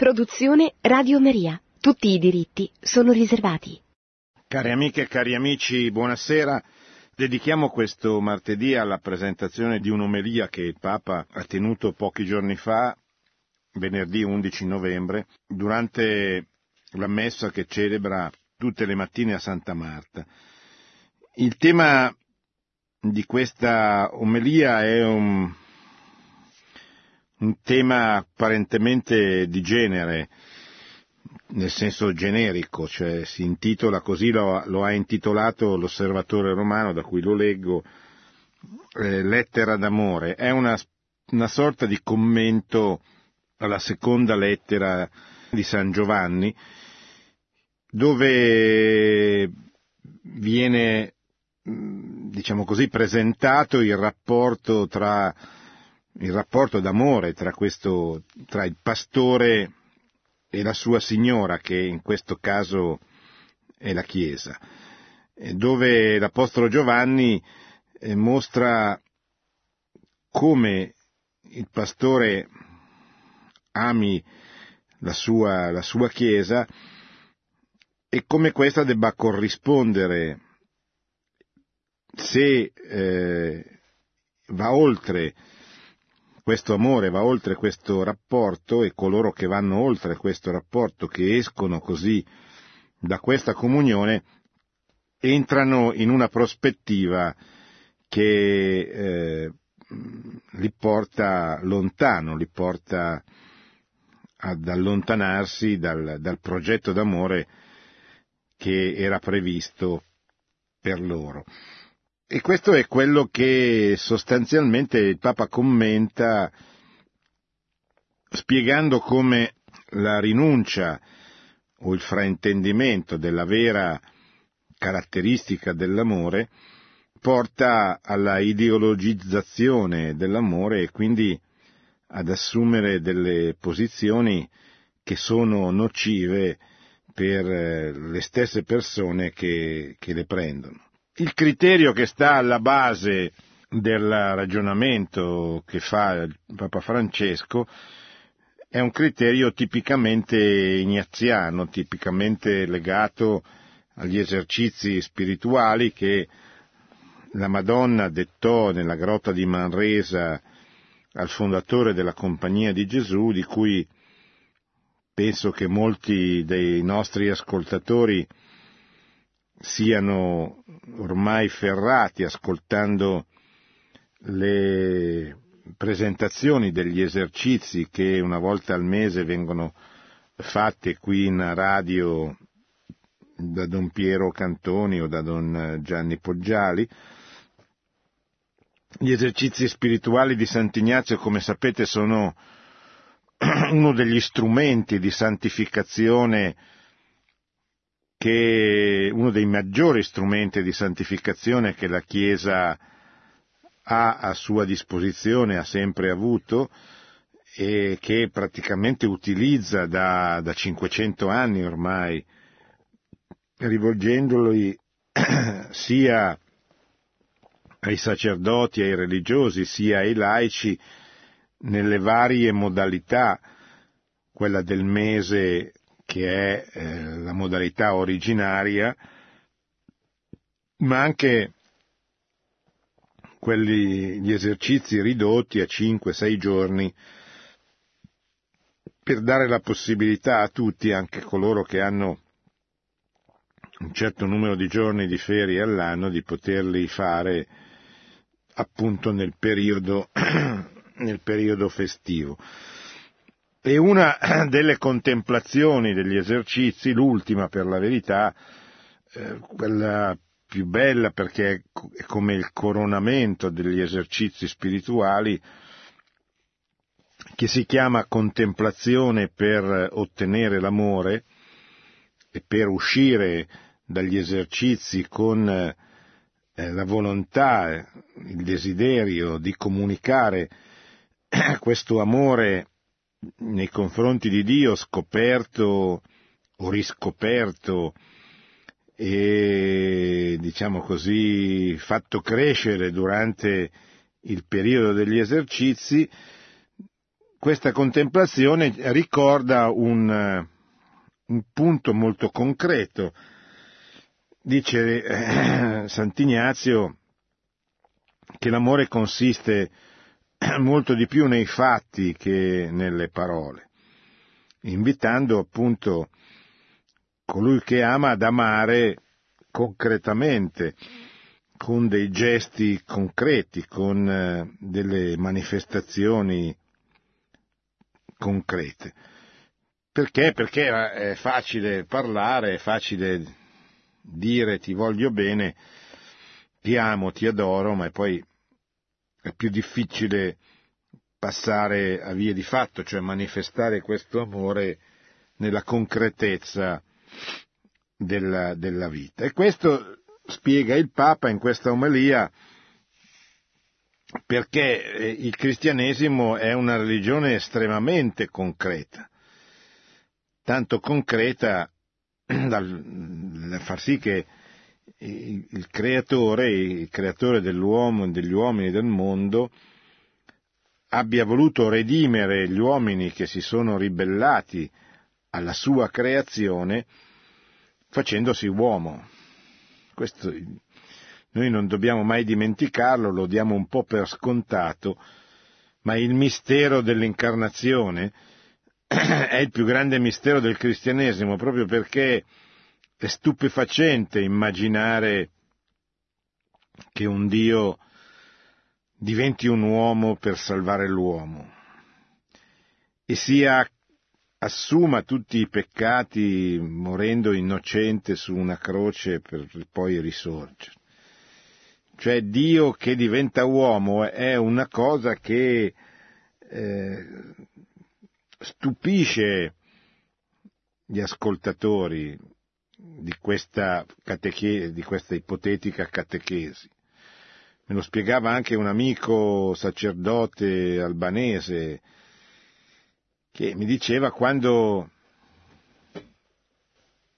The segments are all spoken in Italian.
Produzione Radio Maria. Tutti i diritti sono riservati. Cari amiche e cari amici, buonasera. Dedichiamo questo martedì alla presentazione di un'omelia che il Papa ha tenuto pochi giorni fa, venerdì 11 novembre, durante la messa che celebra tutte le mattine a Santa Marta. Il tema di questa omelia è un, un tema apparentemente di genere, nel senso generico, cioè si intitola così, lo, lo ha intitolato l'osservatore romano, da cui lo leggo, eh, lettera d'amore. È una, una sorta di commento alla seconda lettera di San Giovanni, dove viene, diciamo così, presentato il rapporto tra il rapporto d'amore tra, questo, tra il pastore e la sua signora, che in questo caso è la Chiesa, dove l'Apostolo Giovanni eh, mostra come il pastore ami la sua, la sua Chiesa e come questa debba corrispondere se eh, va oltre questo amore va oltre questo rapporto e coloro che vanno oltre questo rapporto, che escono così da questa comunione, entrano in una prospettiva che eh, li porta lontano, li porta ad allontanarsi dal, dal progetto d'amore che era previsto per loro. E questo è quello che sostanzialmente il Papa commenta spiegando come la rinuncia o il fraintendimento della vera caratteristica dell'amore porta alla ideologizzazione dell'amore e quindi ad assumere delle posizioni che sono nocive per le stesse persone che, che le prendono. Il criterio che sta alla base del ragionamento che fa il Papa Francesco è un criterio tipicamente ignaziano, tipicamente legato agli esercizi spirituali che la Madonna dettò nella grotta di Manresa al fondatore della Compagnia di Gesù, di cui penso che molti dei nostri ascoltatori siano ormai ferrati ascoltando le presentazioni degli esercizi che una volta al mese vengono fatte qui in radio da Don Piero Cantoni o da Don Gianni Poggiali. Gli esercizi spirituali di Sant'Ignazio, come sapete, sono uno degli strumenti di santificazione che uno dei maggiori strumenti di santificazione che la Chiesa ha a sua disposizione, ha sempre avuto e che praticamente utilizza da, da 500 anni ormai, rivolgendoli sia ai sacerdoti, ai religiosi, sia ai laici, nelle varie modalità, quella del mese che è eh, la modalità originaria, ma anche quelli, gli esercizi ridotti a 5-6 giorni per dare la possibilità a tutti, anche coloro che hanno un certo numero di giorni di ferie all'anno, di poterli fare appunto nel periodo, nel periodo festivo. E una delle contemplazioni degli esercizi, l'ultima per la verità, eh, quella più bella perché è come il coronamento degli esercizi spirituali, che si chiama contemplazione per ottenere l'amore e per uscire dagli esercizi con eh, la volontà, il desiderio di comunicare questo amore nei confronti di Dio scoperto o riscoperto e diciamo così fatto crescere durante il periodo degli esercizi questa contemplazione ricorda un, un punto molto concreto. Dice eh, Sant'Ignazio che l'amore consiste molto di più nei fatti che nelle parole, invitando appunto colui che ama ad amare concretamente, con dei gesti concreti, con eh, delle manifestazioni concrete. Perché? Perché è facile parlare, è facile dire ti voglio bene, ti amo, ti adoro, ma poi è più difficile passare a vie di fatto, cioè manifestare questo amore nella concretezza della, della vita. E questo spiega il Papa in questa omelia perché eh, il cristianesimo è una religione estremamente concreta, tanto concreta da far sì che il creatore, il creatore dell'uomo degli uomini del mondo, abbia voluto redimere gli uomini che si sono ribellati alla sua creazione facendosi uomo. Questo noi non dobbiamo mai dimenticarlo, lo diamo un po' per scontato, ma il mistero dell'incarnazione è il più grande mistero del cristianesimo, proprio perché è stupefacente immaginare che un Dio diventi un uomo per salvare l'uomo e sia assuma tutti i peccati morendo innocente su una croce per poi risorgere. Cioè Dio che diventa uomo è una cosa che eh, stupisce gli ascoltatori di questa, cateche- di questa ipotetica catechesi. Me lo spiegava anche un amico sacerdote albanese che mi diceva quando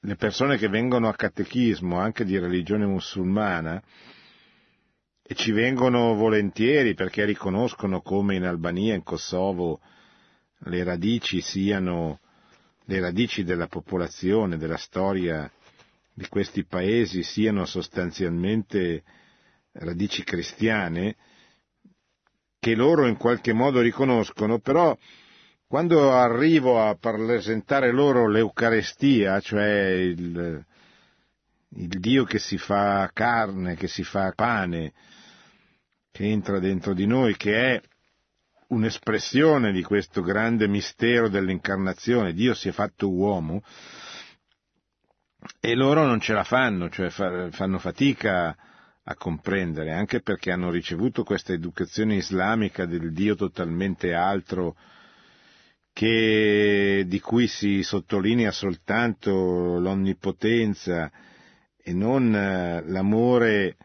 le persone che vengono a catechismo, anche di religione musulmana, e ci vengono volentieri perché riconoscono come in Albania, in Kosovo, le radici siano le radici della popolazione, della storia di questi paesi siano sostanzialmente radici cristiane, che loro in qualche modo riconoscono, però quando arrivo a presentare loro l'Eucarestia, cioè il, il Dio che si fa carne, che si fa pane, che entra dentro di noi, che è un'espressione di questo grande mistero dell'incarnazione, Dio si è fatto uomo, e loro non ce la fanno, cioè fanno fatica a comprendere, anche perché hanno ricevuto questa educazione islamica del Dio totalmente altro, che, di cui si sottolinea soltanto l'onnipotenza e non eh, l'amore,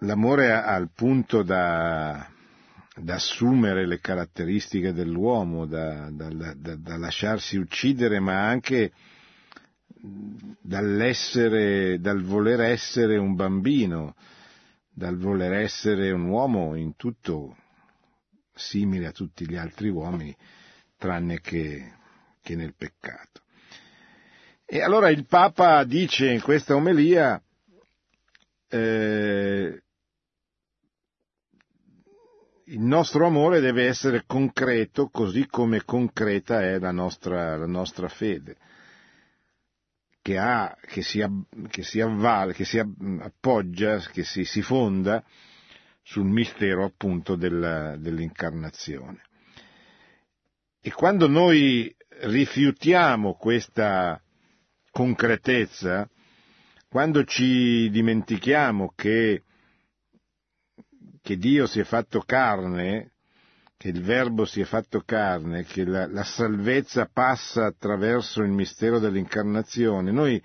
l'amore al punto da, da assumere le caratteristiche dell'uomo, da, da, da, lasciarsi uccidere, ma anche dall'essere, dal voler essere un bambino, dal voler essere un uomo in tutto simile a tutti gli altri uomini, tranne che, che nel peccato. E allora il Papa dice in questa omelia, eh, il nostro amore deve essere concreto così come concreta è la nostra, la nostra fede, che, ha, che, si, che si avvale, che si appoggia, che si, si fonda sul mistero appunto della, dell'incarnazione. E quando noi rifiutiamo questa concretezza, quando ci dimentichiamo che, che Dio si è fatto carne, che il Verbo si è fatto carne, che la, la salvezza passa attraverso il mistero dell'incarnazione, noi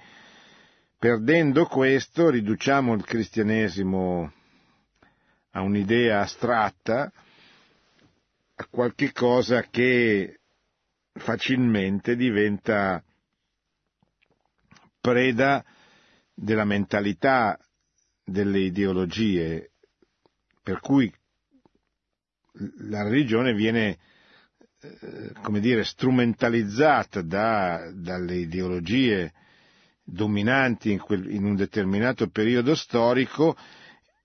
perdendo questo riduciamo il cristianesimo a un'idea astratta, a qualche cosa che facilmente diventa preda della mentalità delle ideologie, per cui la religione viene, eh, come dire, strumentalizzata da, dalle ideologie dominanti in, quel, in, un determinato periodo storico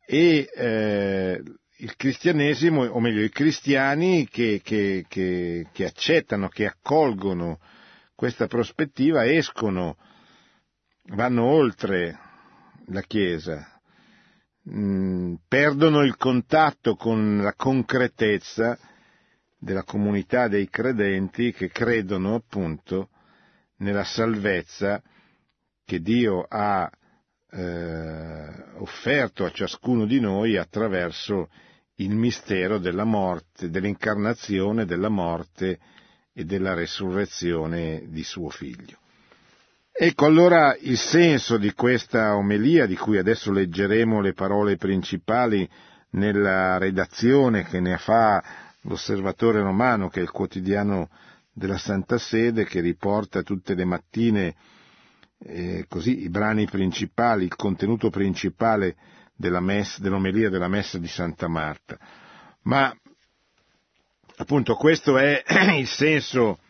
e eh, il cristianesimo, o meglio i cristiani che, che, che, che accettano, che accolgono questa prospettiva escono, vanno oltre la Chiesa, mm, perdono il contatto con la concretezza della comunità dei credenti che credono appunto nella salvezza che Dio ha eh, offerto a ciascuno di noi attraverso il mistero della morte, dell'incarnazione, della morte e della resurrezione di suo figlio. Ecco allora il senso di questa omelia, di cui adesso leggeremo le parole principali nella redazione che ne fa l'Osservatore Romano, che è il quotidiano della Santa Sede, che riporta tutte le mattine eh, così i brani principali, il contenuto principale della messa, dell'omelia della messa di Santa Marta. Ma appunto questo è il senso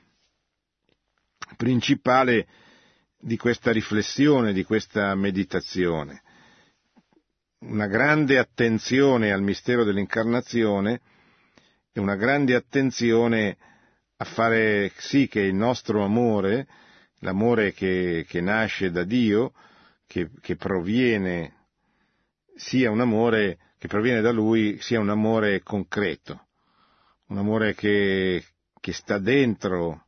principale di questa riflessione, di questa meditazione. Una grande attenzione al mistero dell'incarnazione e una grande attenzione a fare sì che il nostro amore, l'amore che, che nasce da Dio, che, che proviene, sia un amore che proviene da Lui, sia un amore concreto, un amore che, che sta dentro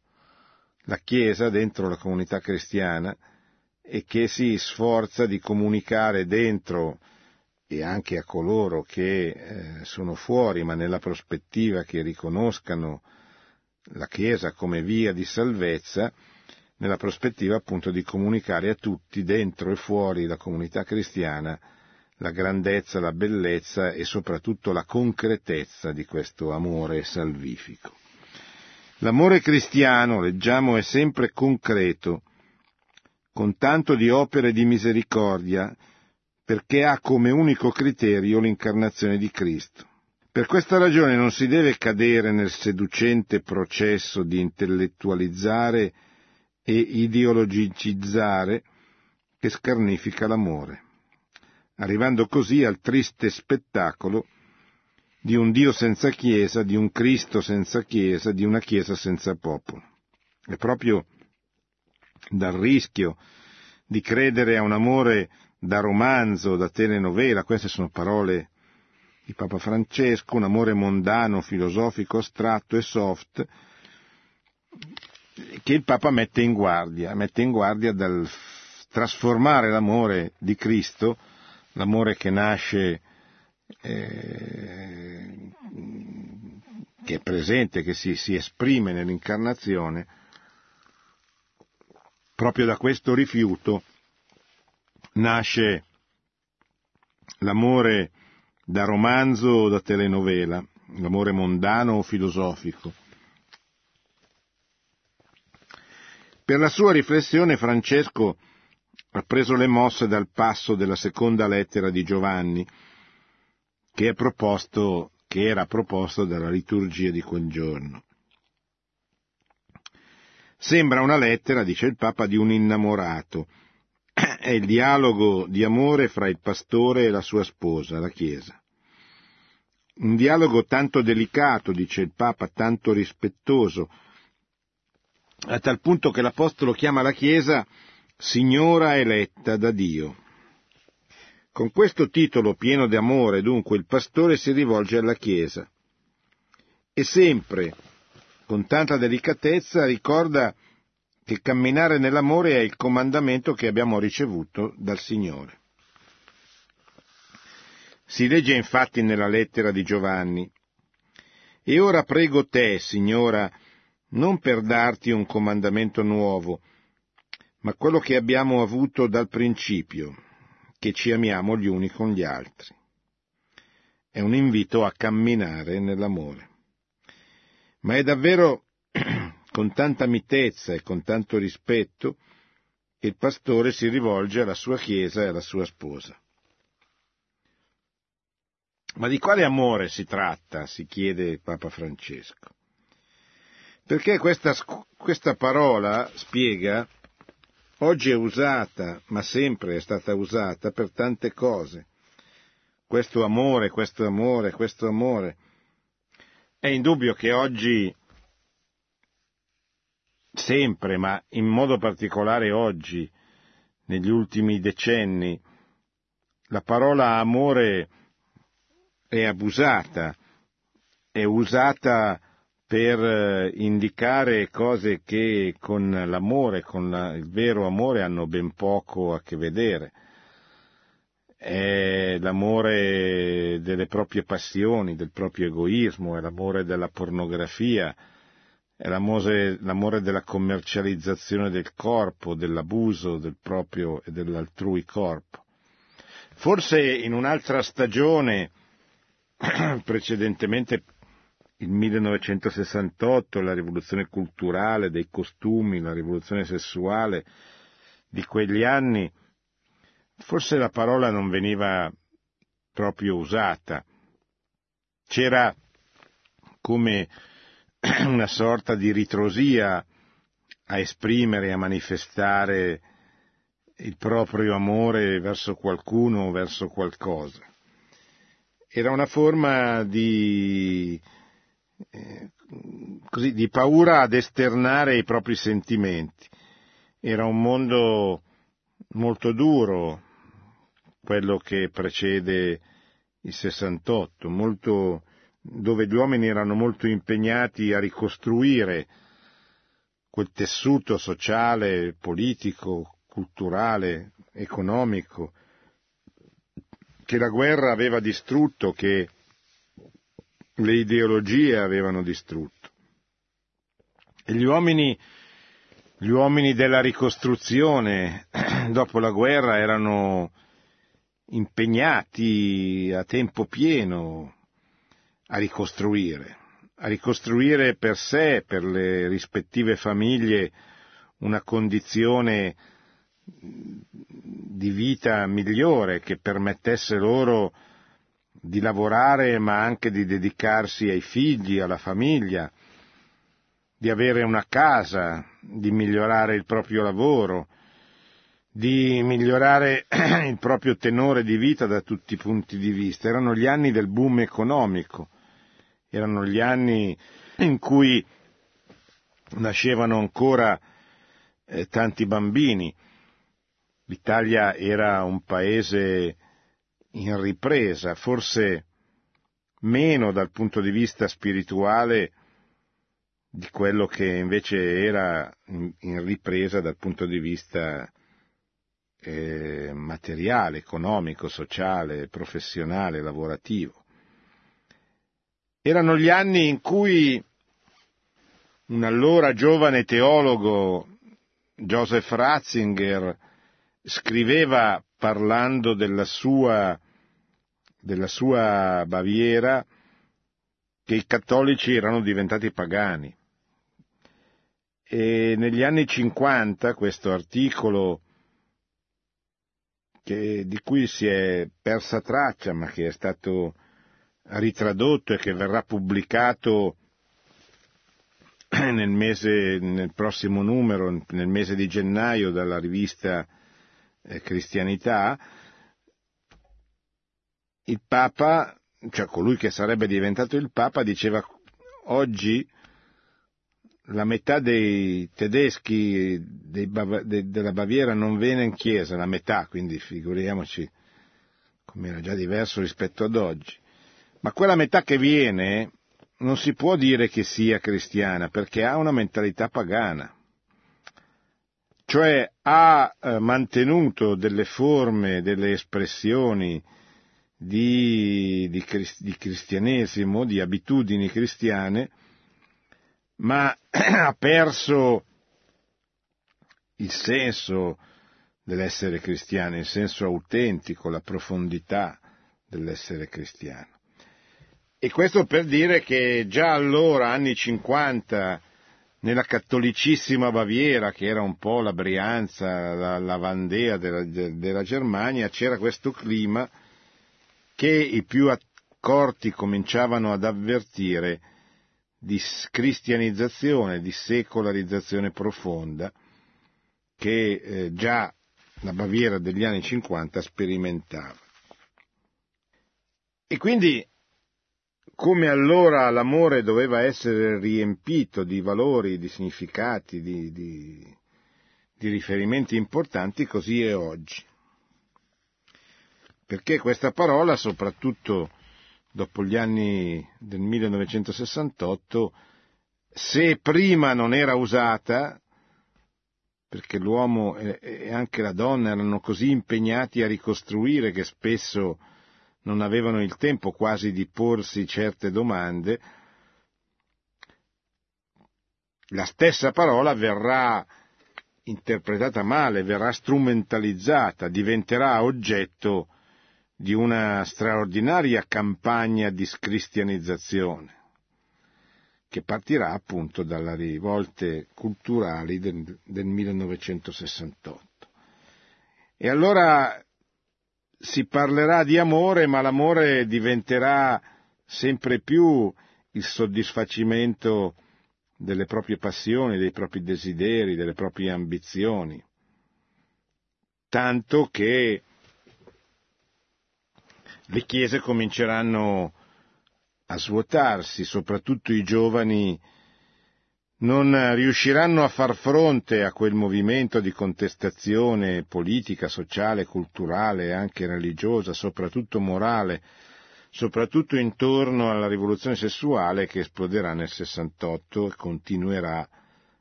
la Chiesa, dentro la comunità cristiana e che si sforza di comunicare dentro e anche a coloro che eh, sono fuori, ma nella prospettiva che riconoscano la Chiesa come via di salvezza, nella prospettiva appunto di comunicare a tutti, dentro e fuori la comunità cristiana, la grandezza, la bellezza e soprattutto la concretezza di questo amore salvifico. L'amore cristiano, leggiamo, è sempre concreto, con tanto di opere di misericordia, perché ha come unico criterio l'incarnazione di Cristo. Per questa ragione non si deve cadere nel seducente processo di intellettualizzare e ideologicizzare che scarnifica l'amore, arrivando così al triste spettacolo di un Dio senza Chiesa, di un Cristo senza Chiesa, di una Chiesa senza popolo. È proprio dal rischio di credere a un amore da romanzo, da telenovela, queste sono parole di Papa Francesco, un amore mondano, filosofico, astratto e soft, che il Papa mette in guardia, mette in guardia dal trasformare l'amore di Cristo, l'amore che nasce eh, che è presente, che si, si esprime nell'incarnazione, proprio da questo rifiuto nasce l'amore da romanzo o da telenovela, l'amore mondano o filosofico. Per la sua riflessione Francesco ha preso le mosse dal passo della seconda lettera di Giovanni, che, proposto, che era proposto dalla liturgia di quel giorno. Sembra una lettera, dice il Papa, di un innamorato. È il dialogo di amore fra il pastore e la sua sposa, la Chiesa. Un dialogo tanto delicato, dice il Papa, tanto rispettoso, a tal punto che l'Apostolo chiama la Chiesa Signora eletta da Dio. Con questo titolo pieno di amore, dunque, il pastore si rivolge alla Chiesa. E sempre, con tanta delicatezza, ricorda che camminare nell'amore è il comandamento che abbiamo ricevuto dal Signore. Si legge infatti nella lettera di Giovanni, E ora prego te, Signora, non per darti un comandamento nuovo, ma quello che abbiamo avuto dal principio, che ci amiamo gli uni con gli altri. È un invito a camminare nell'amore. Ma è davvero con tanta mitezza e con tanto rispetto che il pastore si rivolge alla sua Chiesa e alla sua sposa. Ma di quale amore si tratta? si chiede Papa Francesco. Perché questa, questa parola, spiega, oggi è usata, ma sempre è stata usata per tante cose. Questo amore, questo amore, questo amore. È indubbio che oggi, sempre, ma in modo particolare oggi, negli ultimi decenni, la parola amore è abusata, è usata per eh, indicare cose che con l'amore, con la, il vero amore hanno ben poco a che vedere. È l'amore delle proprie passioni, del proprio egoismo, è l'amore della pornografia, è l'amore, l'amore della commercializzazione del corpo, dell'abuso del proprio e dell'altrui corpo. Forse in un'altra stagione precedentemente il 1968, la rivoluzione culturale dei costumi, la rivoluzione sessuale di quegli anni, forse la parola non veniva proprio usata. C'era come una sorta di ritrosia a esprimere, a manifestare il proprio amore verso qualcuno o verso qualcosa era una forma di, eh, così, di paura ad esternare i propri sentimenti. Era un mondo molto duro, quello che precede il 68, molto, dove gli uomini erano molto impegnati a ricostruire quel tessuto sociale, politico, culturale, economico, che la guerra aveva distrutto, che le ideologie avevano distrutto. E gli uomini, gli uomini della ricostruzione dopo la guerra erano impegnati a tempo pieno a ricostruire, a ricostruire per sé, per le rispettive famiglie, una condizione di vita migliore che permettesse loro di lavorare ma anche di dedicarsi ai figli, alla famiglia, di avere una casa, di migliorare il proprio lavoro, di migliorare il proprio tenore di vita da tutti i punti di vista. Erano gli anni del boom economico, erano gli anni in cui nascevano ancora eh, tanti bambini l'Italia era un paese in ripresa, forse meno dal punto di vista spirituale di quello che invece era in ripresa dal punto di vista eh, materiale, economico, sociale, professionale, lavorativo. Erano gli anni in cui un allora giovane teologo, Joseph Ratzinger, scriveva parlando della sua, della sua Baviera che i cattolici erano diventati pagani. E negli anni 50 questo articolo che, di cui si è persa traccia ma che è stato ritradotto e che verrà pubblicato nel, mese, nel prossimo numero, nel mese di gennaio dalla rivista cristianità, il Papa, cioè colui che sarebbe diventato il Papa, diceva oggi la metà dei tedeschi dei de, della Baviera non viene in chiesa, la metà, quindi figuriamoci come era già diverso rispetto ad oggi. Ma quella metà che viene non si può dire che sia cristiana perché ha una mentalità pagana cioè ha eh, mantenuto delle forme, delle espressioni di, di, di cristianesimo, di abitudini cristiane, ma ha perso il senso dell'essere cristiano, il senso autentico, la profondità dell'essere cristiano. E questo per dire che già allora, anni 50, nella cattolicissima Baviera, che era un po' la Brianza, la, la Vandea della, della Germania, c'era questo clima che i più accorti cominciavano ad avvertire di cristianizzazione, di secolarizzazione profonda che eh, già la Baviera degli anni 50 sperimentava. E quindi, come allora l'amore doveva essere riempito di valori, di significati, di, di, di riferimenti importanti, così è oggi. Perché questa parola, soprattutto dopo gli anni del 1968, se prima non era usata, perché l'uomo e anche la donna erano così impegnati a ricostruire che spesso non avevano il tempo quasi di porsi certe domande, la stessa parola verrà interpretata male, verrà strumentalizzata, diventerà oggetto di una straordinaria campagna di scristianizzazione che partirà appunto dalle rivolte culturali del, del 1968. E allora si parlerà di amore, ma l'amore diventerà sempre più il soddisfacimento delle proprie passioni, dei propri desideri, delle proprie ambizioni. Tanto che le chiese cominceranno a svuotarsi, soprattutto i giovani non riusciranno a far fronte a quel movimento di contestazione politica, sociale, culturale e anche religiosa, soprattutto morale, soprattutto intorno alla rivoluzione sessuale che esploderà nel 68 e continuerà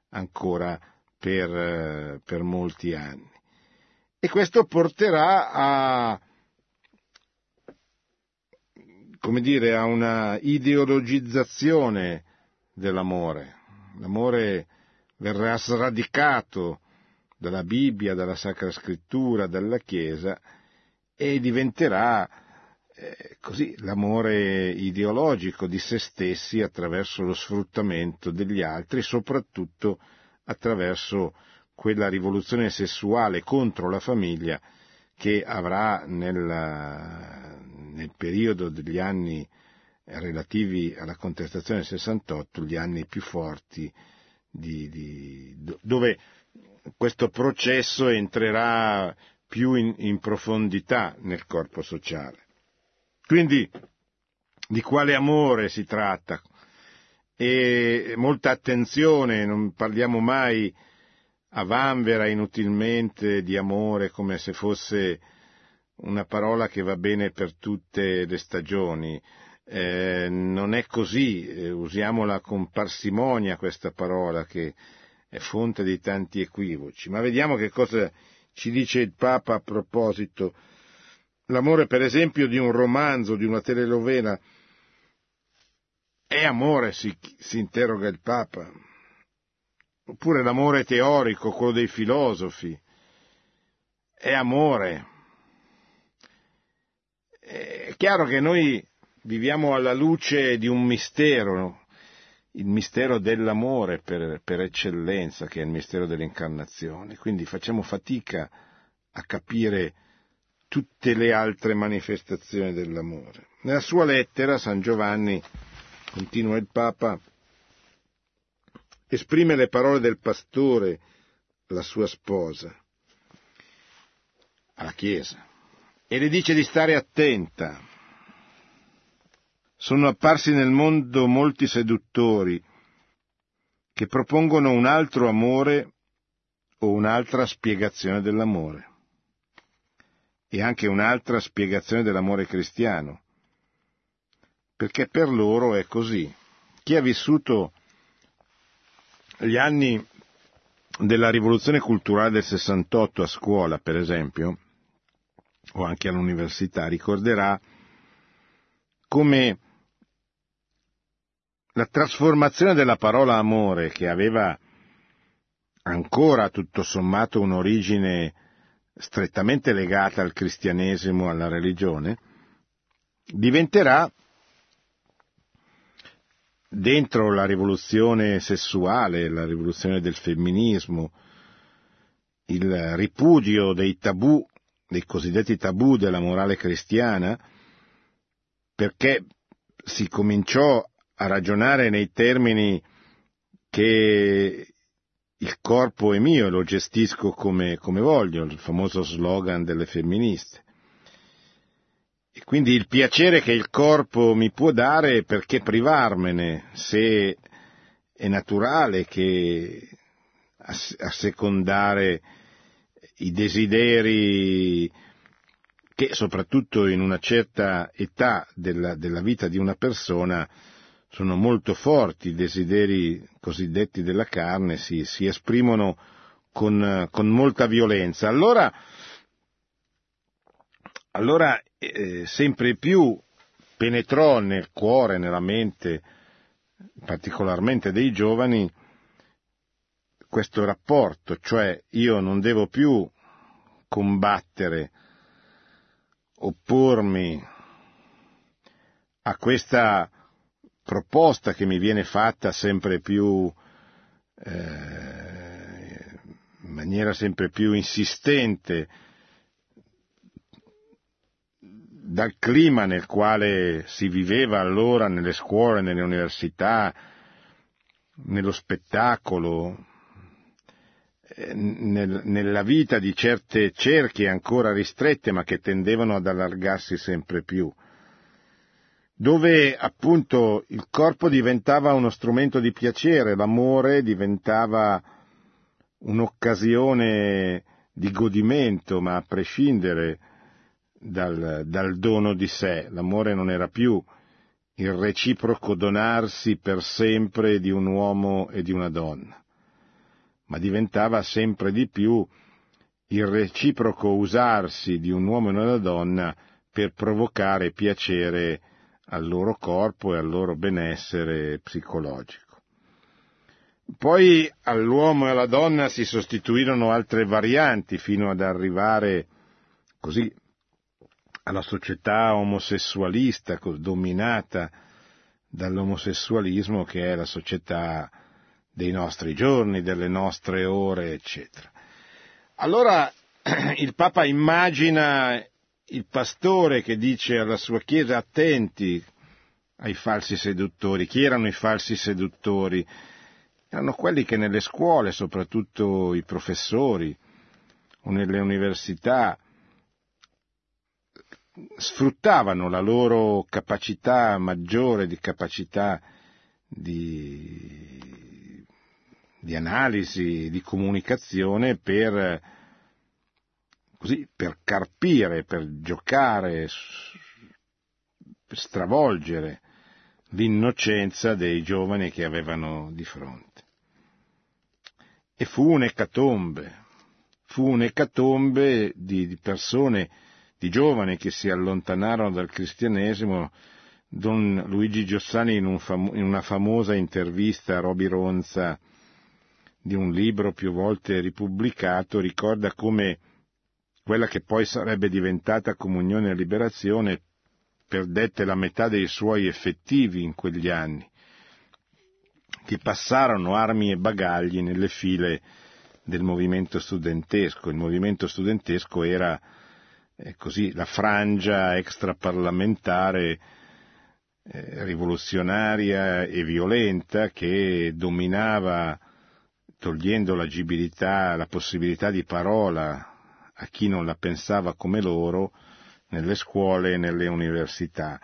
ancora per, per molti anni. E questo porterà a come dire, a una ideologizzazione dell'amore. L'amore verrà sradicato dalla Bibbia, dalla Sacra Scrittura, dalla Chiesa e diventerà eh, così l'amore ideologico di se stessi attraverso lo sfruttamento degli altri, soprattutto attraverso quella rivoluzione sessuale contro la famiglia che avrà nella, nel periodo degli anni relativi alla contestazione del 68, gli anni più forti di, di, dove questo processo entrerà più in, in profondità nel corpo sociale. Quindi di quale amore si tratta? E molta attenzione, non parliamo mai a vanvera inutilmente di amore come se fosse una parola che va bene per tutte le stagioni. Eh, non è così, eh, usiamola con parsimonia questa parola che è fonte di tanti equivoci. Ma vediamo che cosa ci dice il Papa a proposito. L'amore, per esempio, di un romanzo, di una telenovela, è amore, si, si interroga il Papa. Oppure l'amore teorico, quello dei filosofi, è amore. È chiaro che noi viviamo alla luce di un mistero, il mistero dell'amore per, per, eccellenza, che è il mistero dell'incarnazione. Quindi facciamo fatica a capire tutte le altre manifestazioni dell'amore. Nella sua lettera San Giovanni, continua il Papa, esprime le parole del pastore, la sua sposa, alla Chiesa, e le dice di stare attenta. Sono apparsi nel mondo molti seduttori che propongono un altro amore o un'altra spiegazione dell'amore e anche un'altra spiegazione dell'amore cristiano, perché per loro è così. Chi ha vissuto gli anni della rivoluzione culturale del 68 a scuola, per esempio, o anche all'università, ricorderà come la trasformazione della parola amore, che aveva ancora tutto sommato un'origine strettamente legata al cristianesimo, alla religione, diventerà dentro la rivoluzione sessuale, la rivoluzione del femminismo, il ripudio dei tabù, dei cosiddetti tabù della morale cristiana, perché si cominciò a ragionare nei termini che il corpo è mio e lo gestisco come, come voglio, il famoso slogan delle femministe. E quindi il piacere che il corpo mi può dare, perché privarmene, se è naturale che a secondare i desideri che soprattutto in una certa età della, della vita di una persona sono molto forti, i desideri cosiddetti della carne si, si esprimono con, con, molta violenza. Allora, allora eh, sempre più penetrò nel cuore, nella mente, particolarmente dei giovani, questo rapporto, cioè io non devo più combattere, oppormi a questa proposta che mi viene fatta sempre più eh, in maniera sempre più insistente dal clima nel quale si viveva allora nelle scuole, nelle università, nello spettacolo, eh, nel, nella vita di certe cerchie ancora ristrette ma che tendevano ad allargarsi sempre più dove appunto il corpo diventava uno strumento di piacere, l'amore diventava un'occasione di godimento, ma a prescindere dal, dal dono di sé. L'amore non era più il reciproco donarsi per sempre di un uomo e di una donna, ma diventava sempre di più il reciproco usarsi di un uomo e una donna per provocare piacere al loro corpo e al loro benessere psicologico. Poi all'uomo e alla donna si sostituirono altre varianti fino ad arrivare così alla società omosessualista dominata dall'omosessualismo che è la società dei nostri giorni, delle nostre ore, eccetera. Allora il Papa immagina il pastore che dice alla sua chiesa attenti ai falsi seduttori. Chi erano i falsi seduttori? Erano quelli che nelle scuole, soprattutto i professori o nelle università, sfruttavano la loro capacità maggiore di capacità di, di analisi, di comunicazione per così per carpire, per giocare, per stravolgere l'innocenza dei giovani che avevano di fronte. E fu un'ecatombe, fu un'ecatombe di, di persone, di giovani che si allontanarono dal cristianesimo. Don Luigi Giossani in, un famo, in una famosa intervista a Roby Ronza di un libro più volte ripubblicato ricorda come quella che poi sarebbe diventata Comunione e Liberazione, perdette la metà dei suoi effettivi in quegli anni, che passarono armi e bagagli nelle file del movimento studentesco. Il movimento studentesco era eh, così la frangia extraparlamentare eh, rivoluzionaria e violenta che dominava, togliendo l'agibilità, la possibilità di parola a chi non la pensava come loro nelle scuole e nelle università.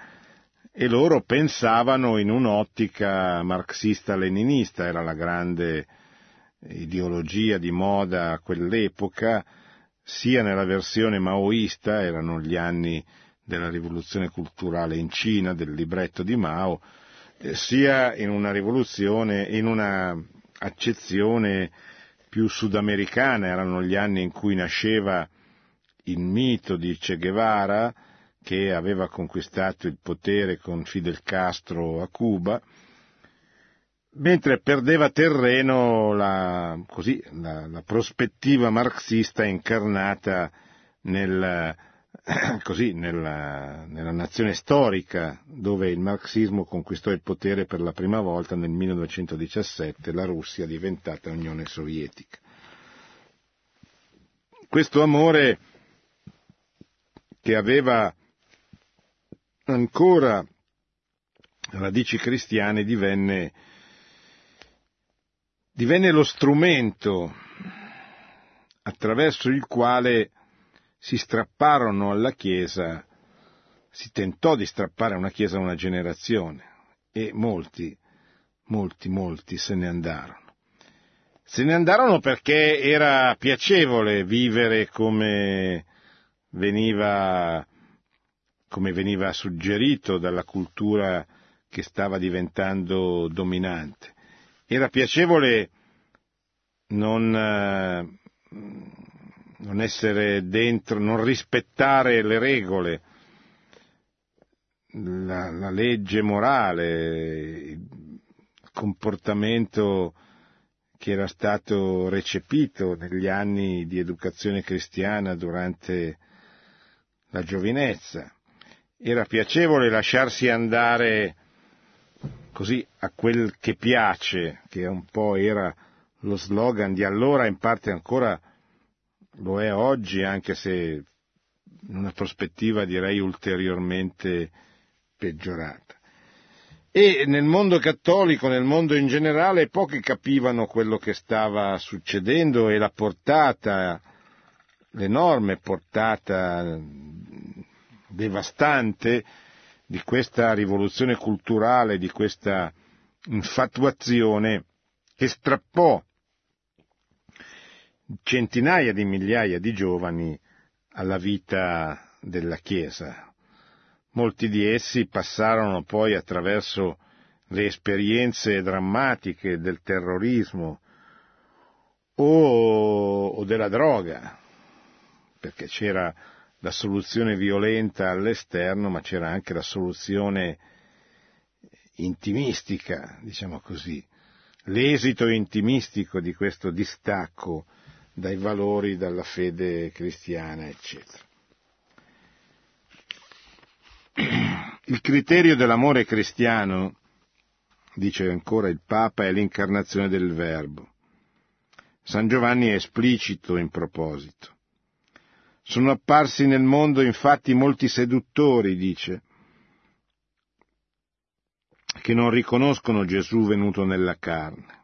E loro pensavano in un'ottica marxista-leninista, era la grande ideologia di moda a quell'epoca, sia nella versione maoista, erano gli anni della rivoluzione culturale in Cina, del libretto di Mao, eh, sia in una rivoluzione, in una accezione più sudamericana, erano gli anni in cui nasceva il mito di Che Guevara, che aveva conquistato il potere con Fidel Castro a Cuba, mentre perdeva terreno la, così, la, la prospettiva marxista incarnata nel, così, nella, nella, nazione storica dove il marxismo conquistò il potere per la prima volta nel 1917, la Russia diventata Unione Sovietica. Questo amore che aveva ancora radici cristiane divenne, divenne lo strumento attraverso il quale si strapparono alla Chiesa, si tentò di strappare a una Chiesa una generazione e molti, molti, molti se ne andarono. Se ne andarono perché era piacevole vivere come veniva, come veniva suggerito dalla cultura che stava diventando dominante. Era piacevole non, non essere dentro, non rispettare le regole, la, la legge morale, il comportamento che era stato recepito negli anni di educazione cristiana durante la giovinezza. Era piacevole lasciarsi andare così a quel che piace, che un po' era lo slogan di allora, in parte ancora lo è oggi, anche se in una prospettiva direi ulteriormente peggiorata. E nel mondo cattolico, nel mondo in generale, pochi capivano quello che stava succedendo e la portata, l'enorme portata devastante di questa rivoluzione culturale, di questa infatuazione che strappò centinaia di migliaia di giovani alla vita della Chiesa, Molti di essi passarono poi attraverso le esperienze drammatiche del terrorismo o, o della droga, perché c'era la soluzione violenta all'esterno, ma c'era anche la soluzione intimistica, diciamo così, l'esito intimistico di questo distacco dai valori, dalla fede cristiana, eccetera. Il criterio dell'amore cristiano, dice ancora il Papa, è l'incarnazione del Verbo. San Giovanni è esplicito in proposito. Sono apparsi nel mondo infatti molti seduttori, dice, che non riconoscono Gesù venuto nella carne.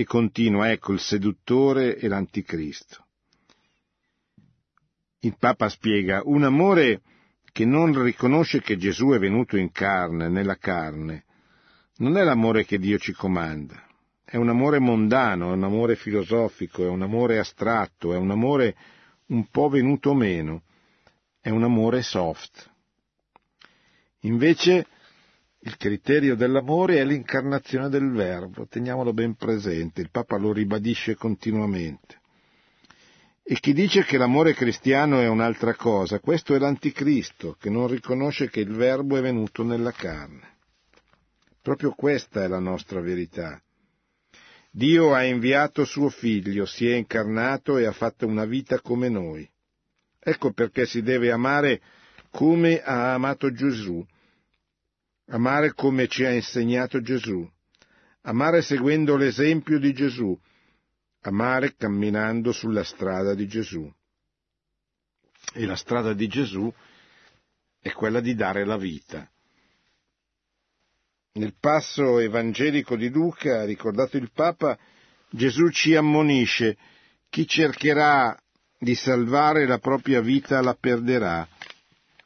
E continua, ecco il seduttore e l'anticristo. Il Papa spiega, un amore che non riconosce che Gesù è venuto in carne, nella carne, non è l'amore che Dio ci comanda, è un amore mondano, è un amore filosofico, è un amore astratto, è un amore un po' venuto meno, è un amore soft. Invece il criterio dell'amore è l'incarnazione del Verbo, teniamolo ben presente, il Papa lo ribadisce continuamente. E chi dice che l'amore cristiano è un'altra cosa, questo è l'anticristo, che non riconosce che il Verbo è venuto nella carne. Proprio questa è la nostra verità. Dio ha inviato suo figlio, si è incarnato e ha fatto una vita come noi. Ecco perché si deve amare come ha amato Gesù, amare come ci ha insegnato Gesù, amare seguendo l'esempio di Gesù, amare camminando sulla strada di Gesù. E la strada di Gesù è quella di dare la vita. Nel passo evangelico di Luca, ricordato il Papa, Gesù ci ammonisce chi cercherà di salvare la propria vita la perderà,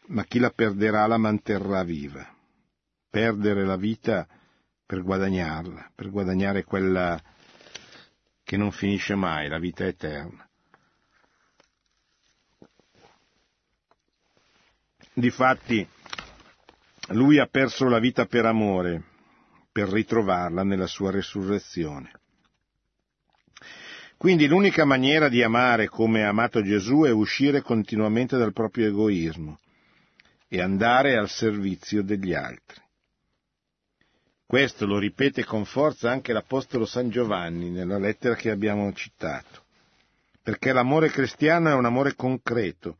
ma chi la perderà la manterrà viva. Perdere la vita per guadagnarla, per guadagnare quella che non finisce mai, la vita eterna. Difatti, lui ha perso la vita per amore, per ritrovarla nella sua resurrezione. Quindi l'unica maniera di amare come ha amato Gesù è uscire continuamente dal proprio egoismo e andare al servizio degli altri. Questo lo ripete con forza anche l'Apostolo San Giovanni nella lettera che abbiamo citato, perché l'amore cristiano è un amore concreto,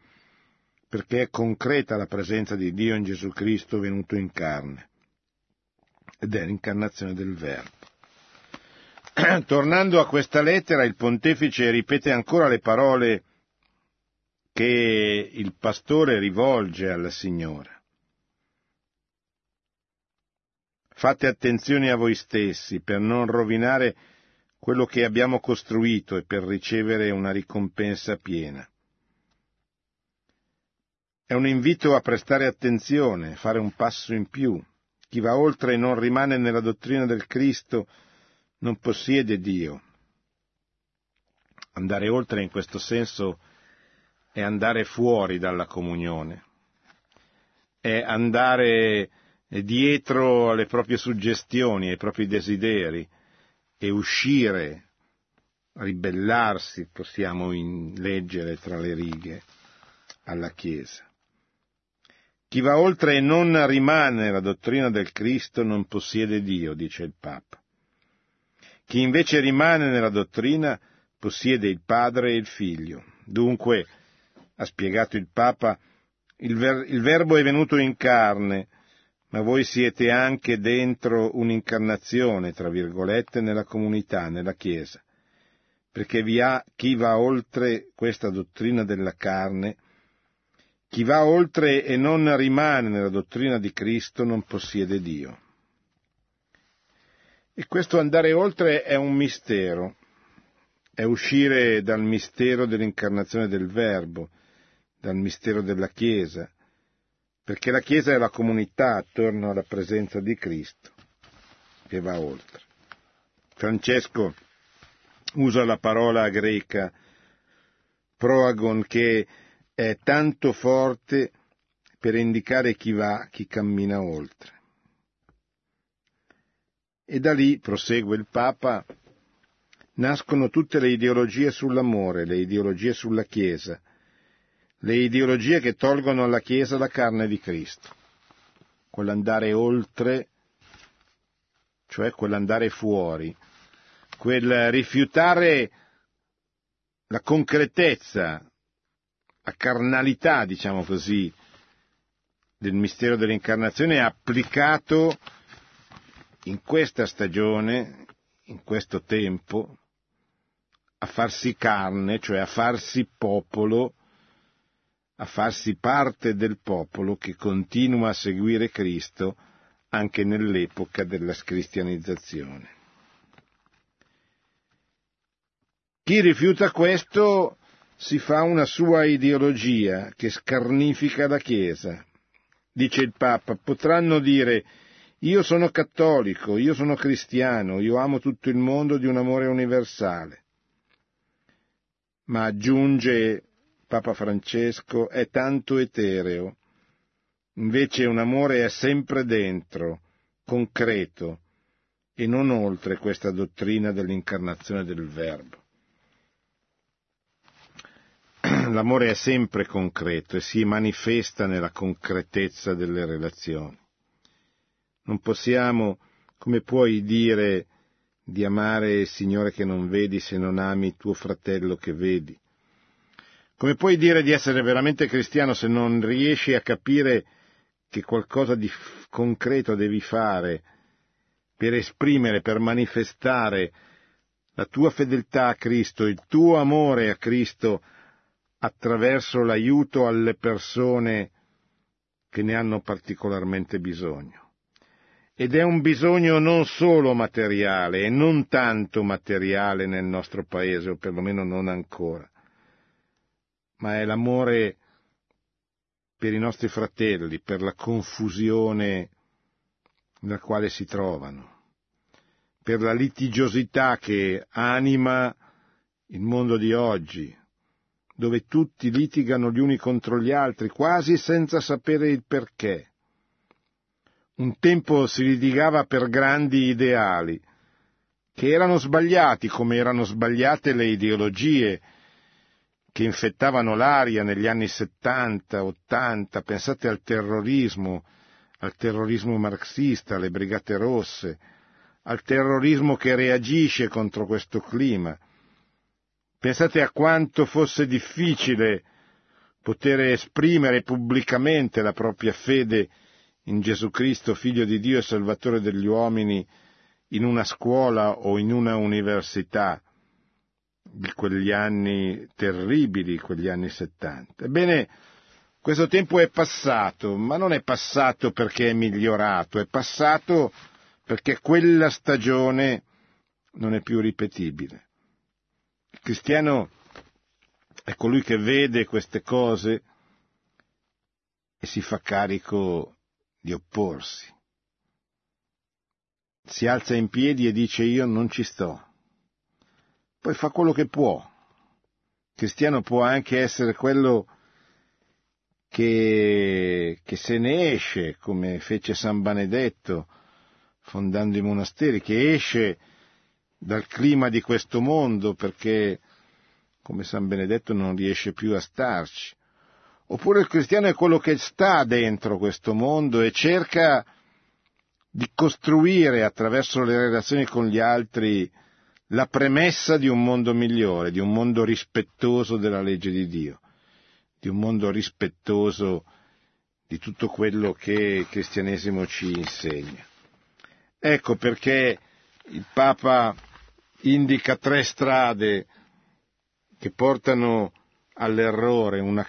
perché è concreta la presenza di Dio in Gesù Cristo venuto in carne, ed è l'incarnazione del Verbo. Tornando a questa lettera, il pontefice ripete ancora le parole che il pastore rivolge alla Signora. Fate attenzione a voi stessi per non rovinare quello che abbiamo costruito e per ricevere una ricompensa piena. È un invito a prestare attenzione, fare un passo in più. Chi va oltre e non rimane nella dottrina del Cristo non possiede Dio. Andare oltre in questo senso è andare fuori dalla comunione, è andare dietro alle proprie suggestioni, ai propri desideri e uscire, ribellarsi, possiamo leggere tra le righe, alla Chiesa. Chi va oltre e non rimane nella dottrina del Cristo non possiede Dio, dice il Papa. Chi invece rimane nella dottrina possiede il Padre e il Figlio. Dunque, ha spiegato il Papa, il, ver- il Verbo è venuto in carne, ma voi siete anche dentro un'incarnazione, tra virgolette, nella comunità, nella Chiesa, perché vi ha chi va oltre questa dottrina della carne, chi va oltre e non rimane nella dottrina di Cristo non possiede Dio. E questo andare oltre è un mistero, è uscire dal mistero dell'incarnazione del Verbo, dal mistero della Chiesa, perché la Chiesa è la comunità attorno alla presenza di Cristo che va oltre. Francesco usa la parola greca proagon che è tanto forte per indicare chi va, chi cammina oltre. E da lì, prosegue il Papa, nascono tutte le ideologie sull'amore, le ideologie sulla Chiesa, le ideologie che tolgono alla Chiesa la carne di Cristo, quell'andare oltre, cioè quell'andare fuori, quel rifiutare la concretezza, la carnalità, diciamo così, del mistero dell'incarnazione applicato in questa stagione, in questo tempo, a farsi carne, cioè a farsi popolo, a farsi parte del popolo che continua a seguire Cristo anche nell'epoca della scristianizzazione. Chi rifiuta questo si fa una sua ideologia che scarnifica la Chiesa. Dice il Papa, potranno dire io sono cattolico, io sono cristiano, io amo tutto il mondo di un amore universale. Ma aggiunge Papa Francesco, è tanto etereo. Invece un amore è sempre dentro, concreto, e non oltre questa dottrina dell'incarnazione del Verbo. L'amore è sempre concreto e si manifesta nella concretezza delle relazioni. Non possiamo, come puoi dire, di amare il Signore che non vedi se non ami tuo fratello che vedi? Come puoi dire di essere veramente cristiano se non riesci a capire che qualcosa di concreto devi fare per esprimere, per manifestare la tua fedeltà a Cristo, il tuo amore a Cristo attraverso l'aiuto alle persone che ne hanno particolarmente bisogno. Ed è un bisogno non solo materiale e non tanto materiale nel nostro paese, o perlomeno non ancora, ma è l'amore per i nostri fratelli, per la confusione nella quale si trovano, per la litigiosità che anima il mondo di oggi, dove tutti litigano gli uni contro gli altri, quasi senza sapere il perché. Un tempo si litigava per grandi ideali, che erano sbagliati come erano sbagliate le ideologie che infettavano l'aria negli anni 70, 80, pensate al terrorismo, al terrorismo marxista, alle brigate rosse, al terrorismo che reagisce contro questo clima. Pensate a quanto fosse difficile poter esprimere pubblicamente la propria fede in Gesù Cristo, figlio di Dio e Salvatore degli uomini, in una scuola o in una università di quegli anni terribili, quegli anni 70. Ebbene, questo tempo è passato, ma non è passato perché è migliorato, è passato perché quella stagione non è più ripetibile. Il cristiano è colui che vede queste cose e si fa carico di opporsi. Si alza in piedi e dice io non ci sto. Poi fa quello che può. Cristiano può anche essere quello che, che se ne esce, come fece San Benedetto fondando i monasteri, che esce dal clima di questo mondo perché, come San Benedetto, non riesce più a starci. Oppure il cristiano è quello che sta dentro questo mondo e cerca di costruire attraverso le relazioni con gli altri la premessa di un mondo migliore, di un mondo rispettoso della legge di Dio di un mondo rispettoso di tutto quello che il cristianesimo ci insegna. Ecco perché il Papa indica tre strade che portano all'errore, una,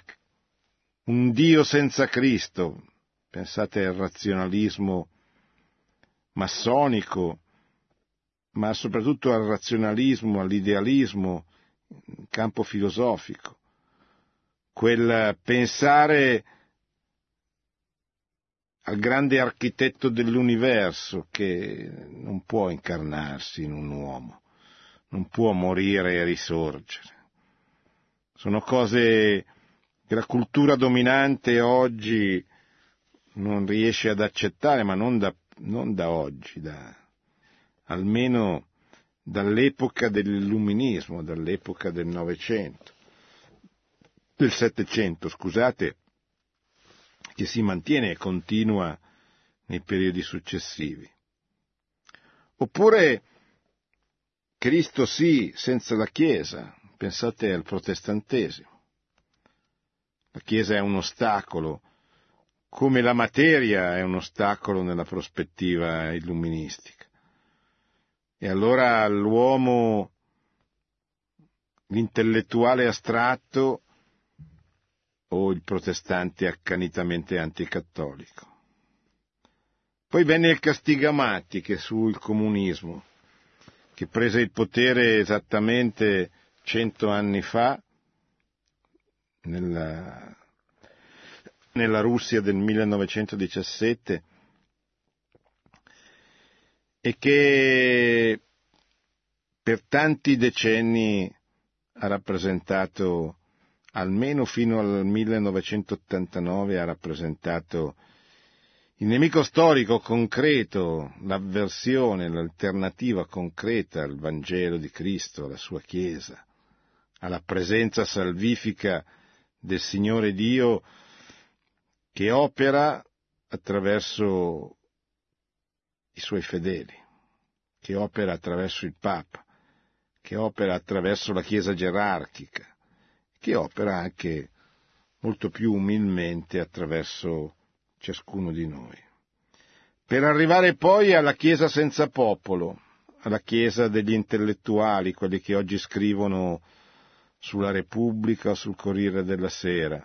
un Dio senza Cristo, pensate al razionalismo massonico, ma soprattutto al razionalismo, all'idealismo in campo filosofico quel pensare al grande architetto dell'universo che non può incarnarsi in un uomo, non può morire e risorgere. Sono cose che la cultura dominante oggi non riesce ad accettare, ma non da, non da oggi, da, almeno dall'epoca dell'illuminismo, dall'epoca del Novecento del Settecento, scusate, che si mantiene e continua nei periodi successivi. Oppure Cristo sì, senza la Chiesa, pensate al protestantesimo. La Chiesa è un ostacolo, come la materia è un ostacolo nella prospettiva illuministica. E allora l'uomo, l'intellettuale astratto, o il protestante accanitamente anticattolico. Poi venne il Castigamatti che sul comunismo, che prese il potere esattamente cento anni fa nella, nella Russia del 1917 e che per tanti decenni ha rappresentato almeno fino al 1989 ha rappresentato il nemico storico concreto, l'avversione, l'alternativa concreta al Vangelo di Cristo, alla sua Chiesa, alla presenza salvifica del Signore Dio che opera attraverso i suoi fedeli, che opera attraverso il Papa, che opera attraverso la Chiesa gerarchica, che opera anche molto più umilmente attraverso ciascuno di noi. Per arrivare poi alla Chiesa senza popolo, alla Chiesa degli intellettuali, quelli che oggi scrivono sulla Repubblica o sul Corriere della Sera,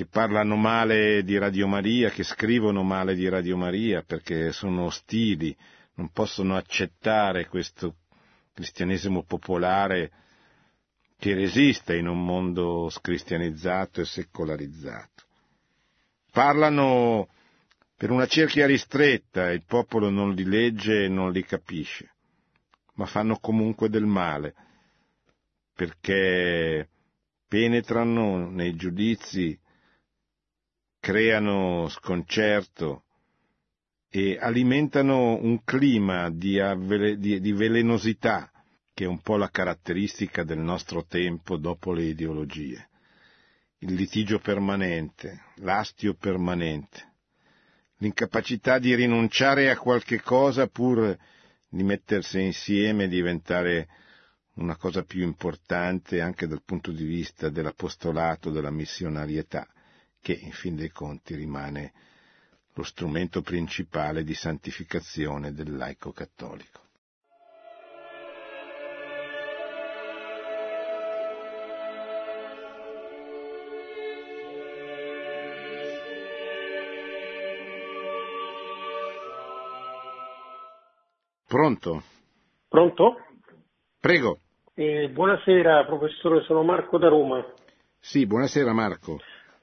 che parlano male di Radio Maria, che scrivono male di Radio Maria perché sono ostili, non possono accettare questo cristianesimo popolare che resiste in un mondo scristianizzato e secolarizzato. Parlano per una cerchia ristretta, il popolo non li legge e non li capisce, ma fanno comunque del male, perché penetrano nei giudizi, creano sconcerto e alimentano un clima di, avvele, di, di velenosità che è un po' la caratteristica del nostro tempo dopo le ideologie. Il litigio permanente, l'astio permanente, l'incapacità di rinunciare a qualche cosa pur di mettersi insieme e diventare una cosa più importante anche dal punto di vista dell'apostolato, della missionarietà, che in fin dei conti rimane lo strumento principale di santificazione del laico cattolico. Pronto? Pronto? Prego. Eh, buonasera professore, sono Marco da Roma. Sì, buonasera Marco.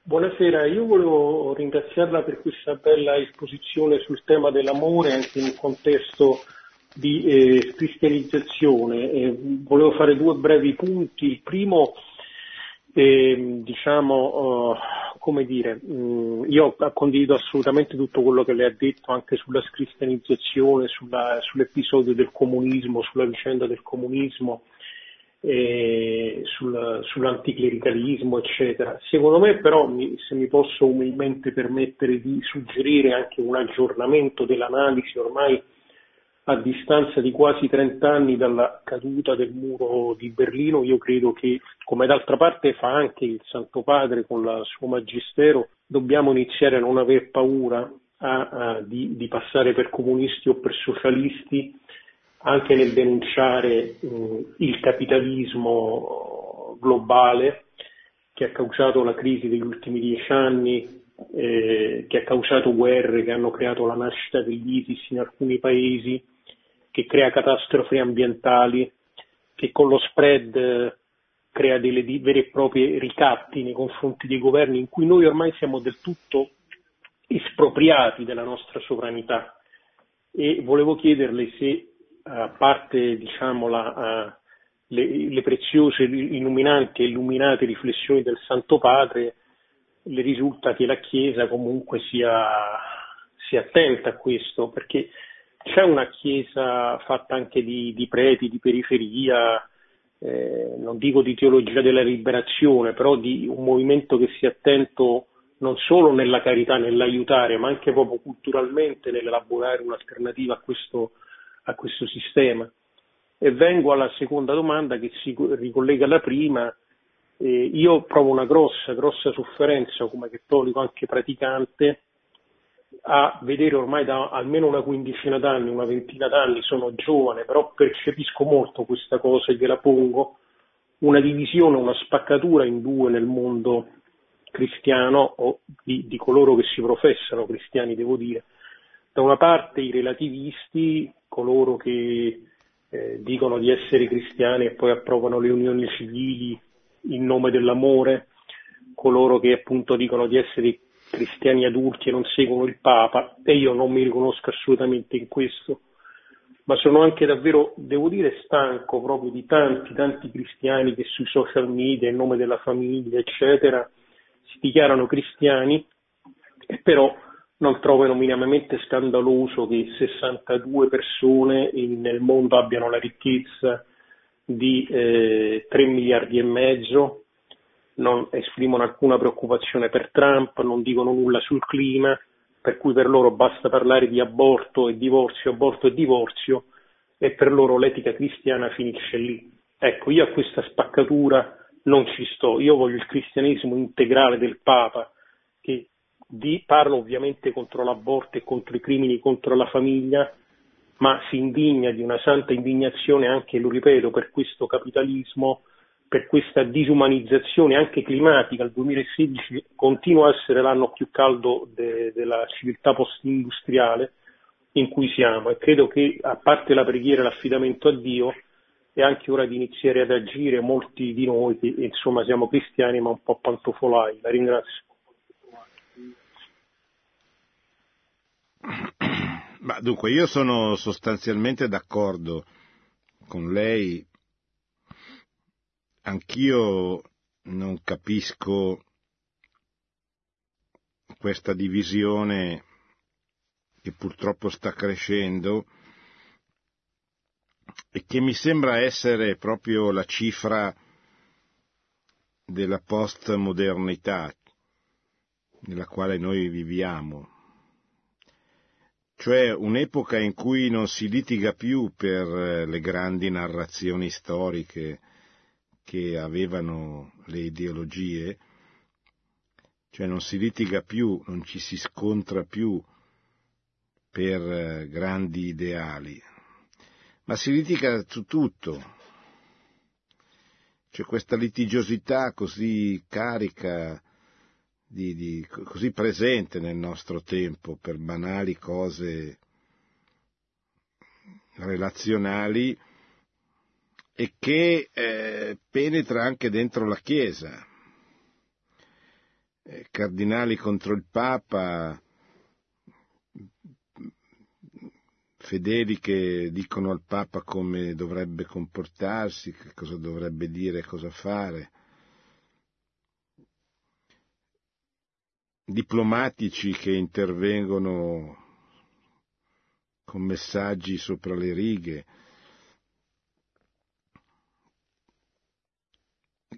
Buonasera, io volevo ringraziarla per questa bella esposizione sul tema dell'amore anche in un contesto di eh, cristianizzazione. Eh, volevo fare due brevi punti. Il primo, eh, diciamo, uh, come dire, mh, mm, io condivido assolutamente tutto quello che lei ha detto anche sulla cristianizzazione, sulla, sull'episodio del comunismo, sulla vicenda del comunismo sul, sull'anticlericalismo, eccetera. Secondo me però, se mi posso umilmente permettere di suggerire anche un aggiornamento dell'analisi ormai a distanza di quasi 30 anni dalla caduta del muro di Berlino, io credo che, come d'altra parte fa anche il Santo Padre con il suo magistero, dobbiamo iniziare a non aver paura a, a, di, di passare per comunisti o per socialisti anche nel denunciare mh, il capitalismo globale che ha causato la crisi degli ultimi dieci anni, eh, che ha causato guerre che hanno creato la nascita dell'ISIS in alcuni paesi, che crea catastrofi ambientali, che con lo spread eh, crea delle veri e proprie ricatti nei confronti dei governi in cui noi ormai siamo del tutto espropriati della nostra sovranità. E volevo chiederle se a parte diciamo, la, le, le, preziose, illuminanti e illuminate riflessioni del Santo Padre, le risulta che la Chiesa comunque sia, sia attenta a questo, perché c'è una Chiesa fatta anche di, di preti, di periferia, eh, non dico di teologia della liberazione, però di un movimento che sia attento non solo nella carità, nell'aiutare, ma anche proprio culturalmente nell'elaborare un'alternativa a questo a questo sistema. E vengo alla seconda domanda che si ricollega alla prima. Eh, io provo una grossa, grossa sofferenza come cattolico anche praticante a vedere ormai da almeno una quindicina d'anni, una ventina d'anni, sono giovane, però percepisco molto questa cosa e gliela pongo, una divisione, una spaccatura in due nel mondo cristiano o di, di coloro che si professano cristiani, devo dire. Da una parte i relativisti coloro che eh, dicono di essere cristiani e poi approvano le unioni civili in nome dell'amore, coloro che appunto dicono di essere cristiani adulti e non seguono il Papa, e io non mi riconosco assolutamente in questo, ma sono anche davvero, devo dire, stanco proprio di tanti, tanti cristiani che sui social media, in nome della famiglia, eccetera, si dichiarano cristiani e però non trovano minimamente scandaloso che 62 persone in, nel mondo abbiano la ricchezza di eh, 3 miliardi e mezzo, non esprimono alcuna preoccupazione per Trump, non dicono nulla sul clima, per cui per loro basta parlare di aborto e divorzio, aborto e divorzio, e per loro l'etica cristiana finisce lì. Ecco, io a questa spaccatura non ci sto, io voglio il cristianesimo integrale del Papa, che di, parla ovviamente contro l'aborto e contro i crimini contro la famiglia, ma si indigna di una santa indignazione anche, lo ripeto, per questo capitalismo, per questa disumanizzazione anche climatica. Il 2016 continua a essere l'anno più caldo de, della civiltà post-industriale in cui siamo e credo che a parte la preghiera e l'affidamento a Dio è anche ora di iniziare ad agire molti di noi che insomma siamo cristiani ma un po' pantofolai. La ringrazio. Ma dunque, io sono sostanzialmente d'accordo con lei. Anch'io non capisco questa divisione che purtroppo sta crescendo e che mi sembra essere proprio la cifra della postmodernità nella quale noi viviamo cioè un'epoca in cui non si litiga più per eh, le grandi narrazioni storiche che avevano le ideologie, cioè non si litiga più, non ci si scontra più per eh, grandi ideali, ma si litiga su tutto. C'è questa litigiosità così carica di, di, così presente nel nostro tempo per banali cose relazionali e che eh, penetra anche dentro la Chiesa. Eh, cardinali contro il Papa, fedeli che dicono al Papa come dovrebbe comportarsi, cosa dovrebbe dire, cosa fare. Diplomatici che intervengono con messaggi sopra le righe,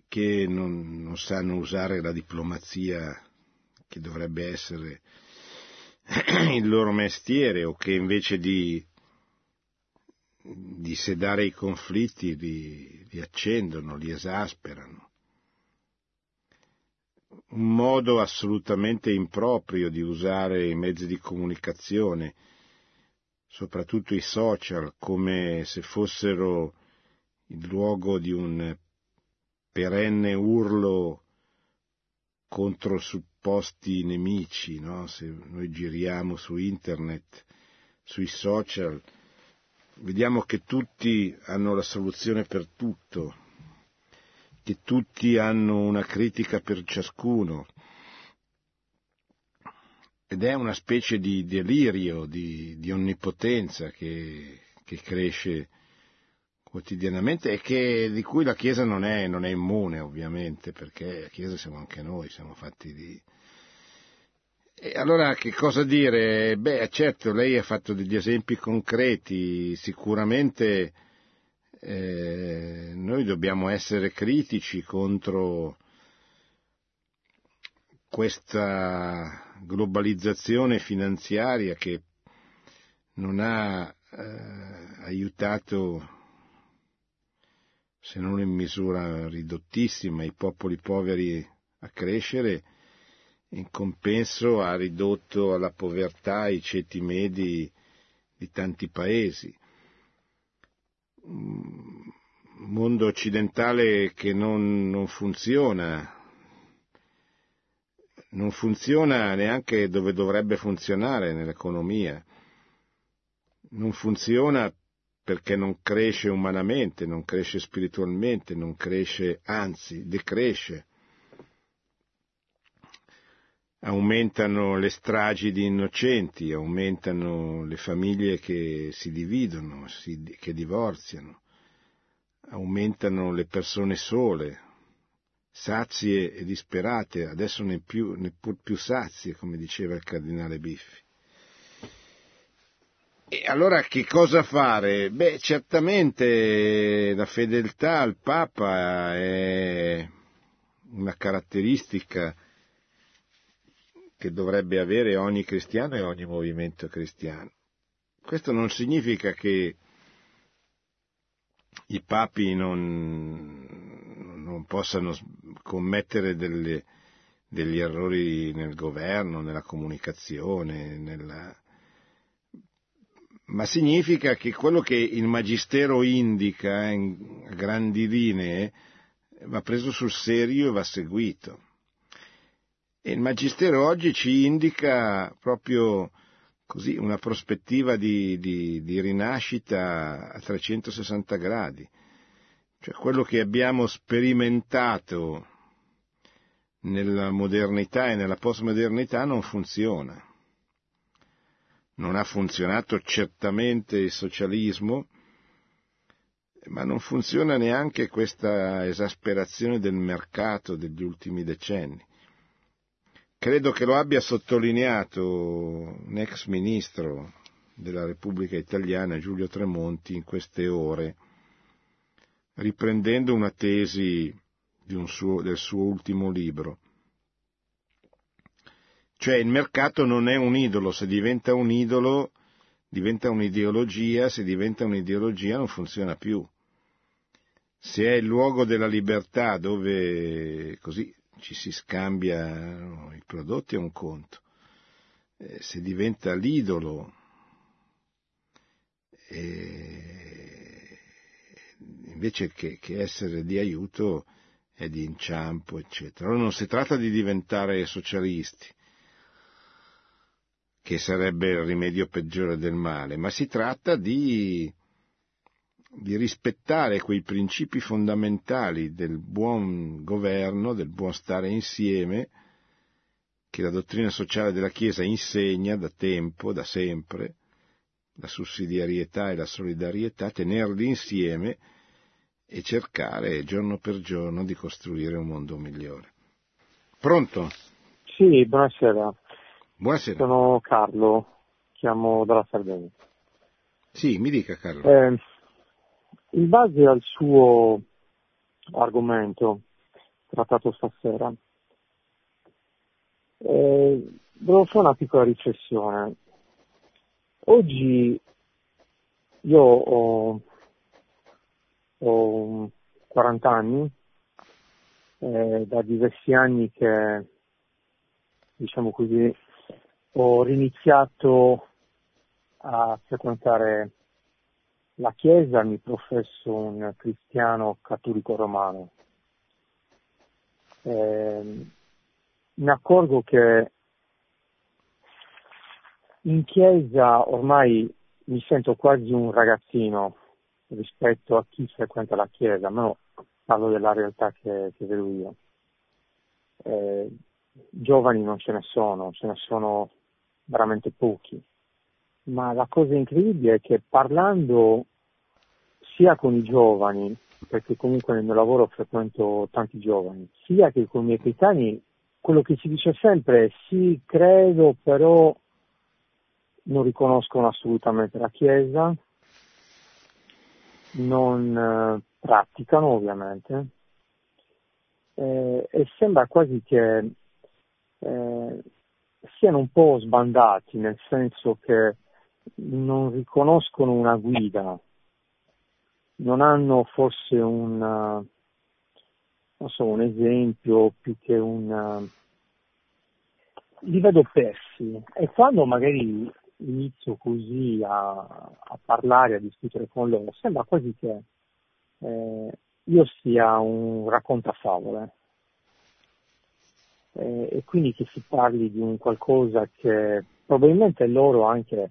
che non, non sanno usare la diplomazia che dovrebbe essere il loro mestiere o che invece di, di sedare i conflitti li, li accendono, li esasperano un modo assolutamente improprio di usare i mezzi di comunicazione, soprattutto i social, come se fossero il luogo di un perenne urlo contro supposti nemici, no? se noi giriamo su internet, sui social, vediamo che tutti hanno la soluzione per tutto, che tutti hanno una critica per ciascuno ed è una specie di delirio, di, di onnipotenza che, che, cresce quotidianamente e che, di cui la Chiesa non è, non è immune ovviamente, perché la Chiesa siamo anche noi, siamo fatti di, e allora che cosa dire? Beh, certo, lei ha fatto degli esempi concreti, sicuramente eh, noi dobbiamo essere critici contro questa globalizzazione finanziaria che non ha eh, aiutato, se non in misura ridottissima, i popoli poveri a crescere, in compenso ha ridotto alla povertà i ceti medi di tanti paesi mondo occidentale che non, non funziona, non funziona neanche dove dovrebbe funzionare nell'economia, non funziona perché non cresce umanamente, non cresce spiritualmente, non cresce, anzi, decresce. Aumentano le stragi di innocenti, aumentano le famiglie che si dividono, che divorziano, aumentano le persone sole, sazie e disperate, adesso neppur, neppur più sazie, come diceva il cardinale Biffi. E allora che cosa fare? Beh, certamente la fedeltà al Papa è una caratteristica che dovrebbe avere ogni cristiano e ogni movimento cristiano. Questo non significa che i papi non, non possano commettere delle, degli errori nel governo, nella comunicazione, nella... ma significa che quello che il Magistero indica in grandi linee va preso sul serio e va seguito. E il Magistero oggi ci indica proprio così una prospettiva di, di, di rinascita a 360 gradi. Cioè quello che abbiamo sperimentato nella modernità e nella postmodernità non funziona. Non ha funzionato certamente il socialismo, ma non funziona neanche questa esasperazione del mercato degli ultimi decenni. Credo che lo abbia sottolineato un ex ministro della Repubblica Italiana, Giulio Tremonti, in queste ore, riprendendo una tesi un suo, del suo ultimo libro. Cioè il mercato non è un idolo, se diventa un idolo diventa un'ideologia, se diventa un'ideologia non funziona più. Se è il luogo della libertà dove così ci si scambia i prodotti è un conto. Eh, se diventa l'idolo, eh, invece che, che, essere di aiuto è di inciampo, eccetera. Allora non si tratta di diventare socialisti, che sarebbe il rimedio peggiore del male, ma si tratta di di rispettare quei principi fondamentali del buon governo, del buon stare insieme, che la dottrina sociale della Chiesa insegna da tempo, da sempre, la sussidiarietà e la solidarietà, tenerli insieme e cercare giorno per giorno di costruire un mondo migliore. Pronto? Sì, buonasera. Buonasera. Sono Carlo, chiamo dalla Sardegna. Sì, mi dica Carlo. Eh, in base al suo argomento trattato stasera, eh, volevo fare una piccola riflessione. Oggi io ho, ho 40 anni, eh, da diversi anni che, diciamo così, ho riniziato a frequentare la Chiesa, mi professo un cristiano cattolico romano. Eh, mi accorgo che in chiesa ormai mi sento quasi un ragazzino rispetto a chi frequenta la chiesa, ma parlo della realtà che, che vedo io. Eh, giovani non ce ne sono, ce ne sono veramente pochi, ma la cosa incredibile è che parlando sia con i giovani, perché comunque nel mio lavoro frequento tanti giovani, sia che con i miei coetanei, quello che si dice sempre è sì, credo, però non riconoscono assolutamente la Chiesa, non eh, praticano ovviamente, eh, e sembra quasi che eh, siano un po' sbandati, nel senso che non riconoscono una guida, non hanno forse un, so, un esempio più che un... li vedo persi. E quando magari inizio così a, a parlare, a discutere con loro, sembra quasi che eh, io sia un raccontafavole. Eh, e quindi che si parli di un qualcosa che probabilmente loro anche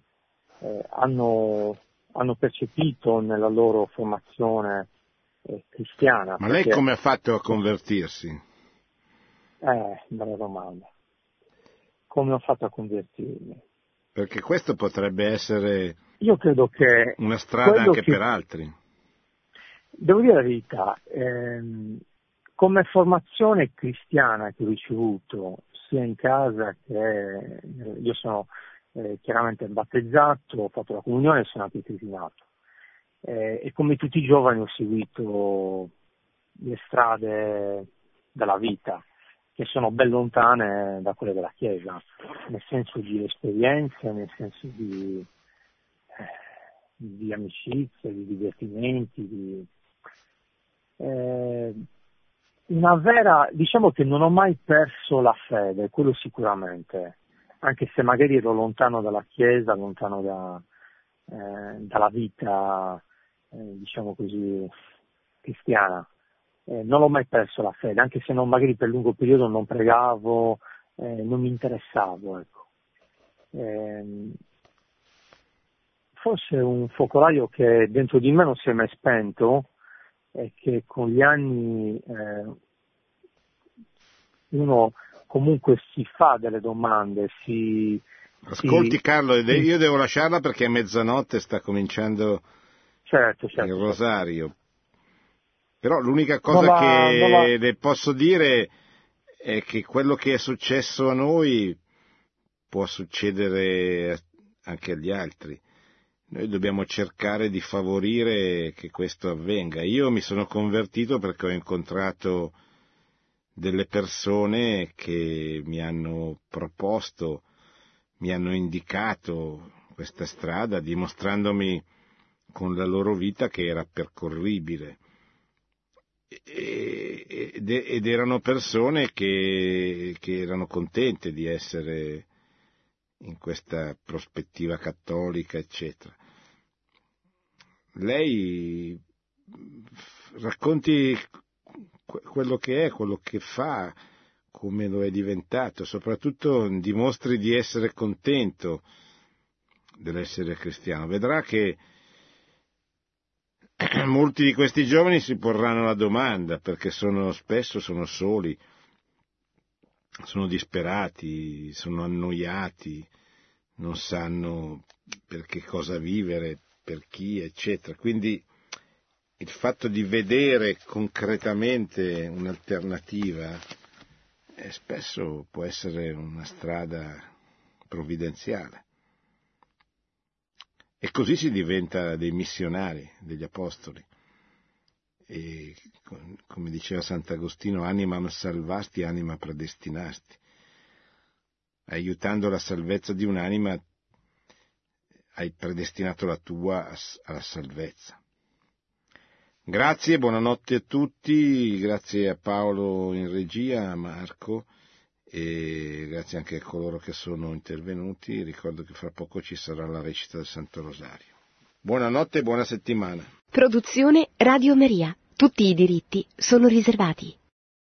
eh, hanno, hanno, percepito nella loro formazione eh, cristiana. Ma perché... lei come ha fatto a convertirsi? Eh, bella domanda. Come ho fatto a convertirmi? Perché questo potrebbe essere Io credo che una strada anche che... per altri. Devo dire la verità, ehm, come formazione cristiana che ho ricevuto sia in casa che io sono eh, chiaramente battezzato, ho fatto la comunione e sono anche crisinato. Eh, e come tutti i giovani ho seguito le strade della vita, che sono ben lontane da quelle della Chiesa, nel senso di esperienze, nel senso di, eh, di amicizie, di divertimenti, di, eh, una vera, diciamo che non ho mai perso la fede, quello sicuramente, anche se magari ero lontano dalla Chiesa, lontano da, eh, dalla vita, eh, diciamo così, cristiana. Eh, non ho mai perso la fede, anche se non, magari per lungo periodo non pregavo, eh, non mi interessavo, ecco. Ehm, forse un focolaio che dentro di me non si è mai spento, è che con gli anni eh, uno comunque si fa delle domande, si... Ascolti si, Carlo, io devo lasciarla perché a mezzanotte sta cominciando certo, certo, il rosario. Però l'unica cosa la, che la... le posso dire è che quello che è successo a noi può succedere anche agli altri. Noi dobbiamo cercare di favorire che questo avvenga. Io mi sono convertito perché ho incontrato delle persone che mi hanno proposto, mi hanno indicato questa strada, dimostrandomi con la loro vita che era percorribile. Ed erano persone che, che erano contente di essere in questa prospettiva cattolica, eccetera. Lei racconti quello che è, quello che fa, come lo è diventato, soprattutto dimostri di essere contento dell'essere cristiano. Vedrà che molti di questi giovani si porranno la domanda perché sono, spesso sono soli, sono disperati, sono annoiati, non sanno per che cosa vivere, per chi, eccetera. Quindi il fatto di vedere concretamente un'alternativa eh, spesso può essere una strada provvidenziale. E così si diventa dei missionari, degli apostoli. E come diceva Sant'Agostino, anima salvasti, anima predestinasti. Aiutando la salvezza di un'anima hai predestinato la tua alla salvezza. Grazie, buonanotte a tutti, grazie a Paolo in regia, a Marco e grazie anche a coloro che sono intervenuti. Ricordo che fra poco ci sarà la recita del Santo Rosario. Buonanotte e buona settimana. Produzione Radio Maria. Tutti i diritti sono riservati.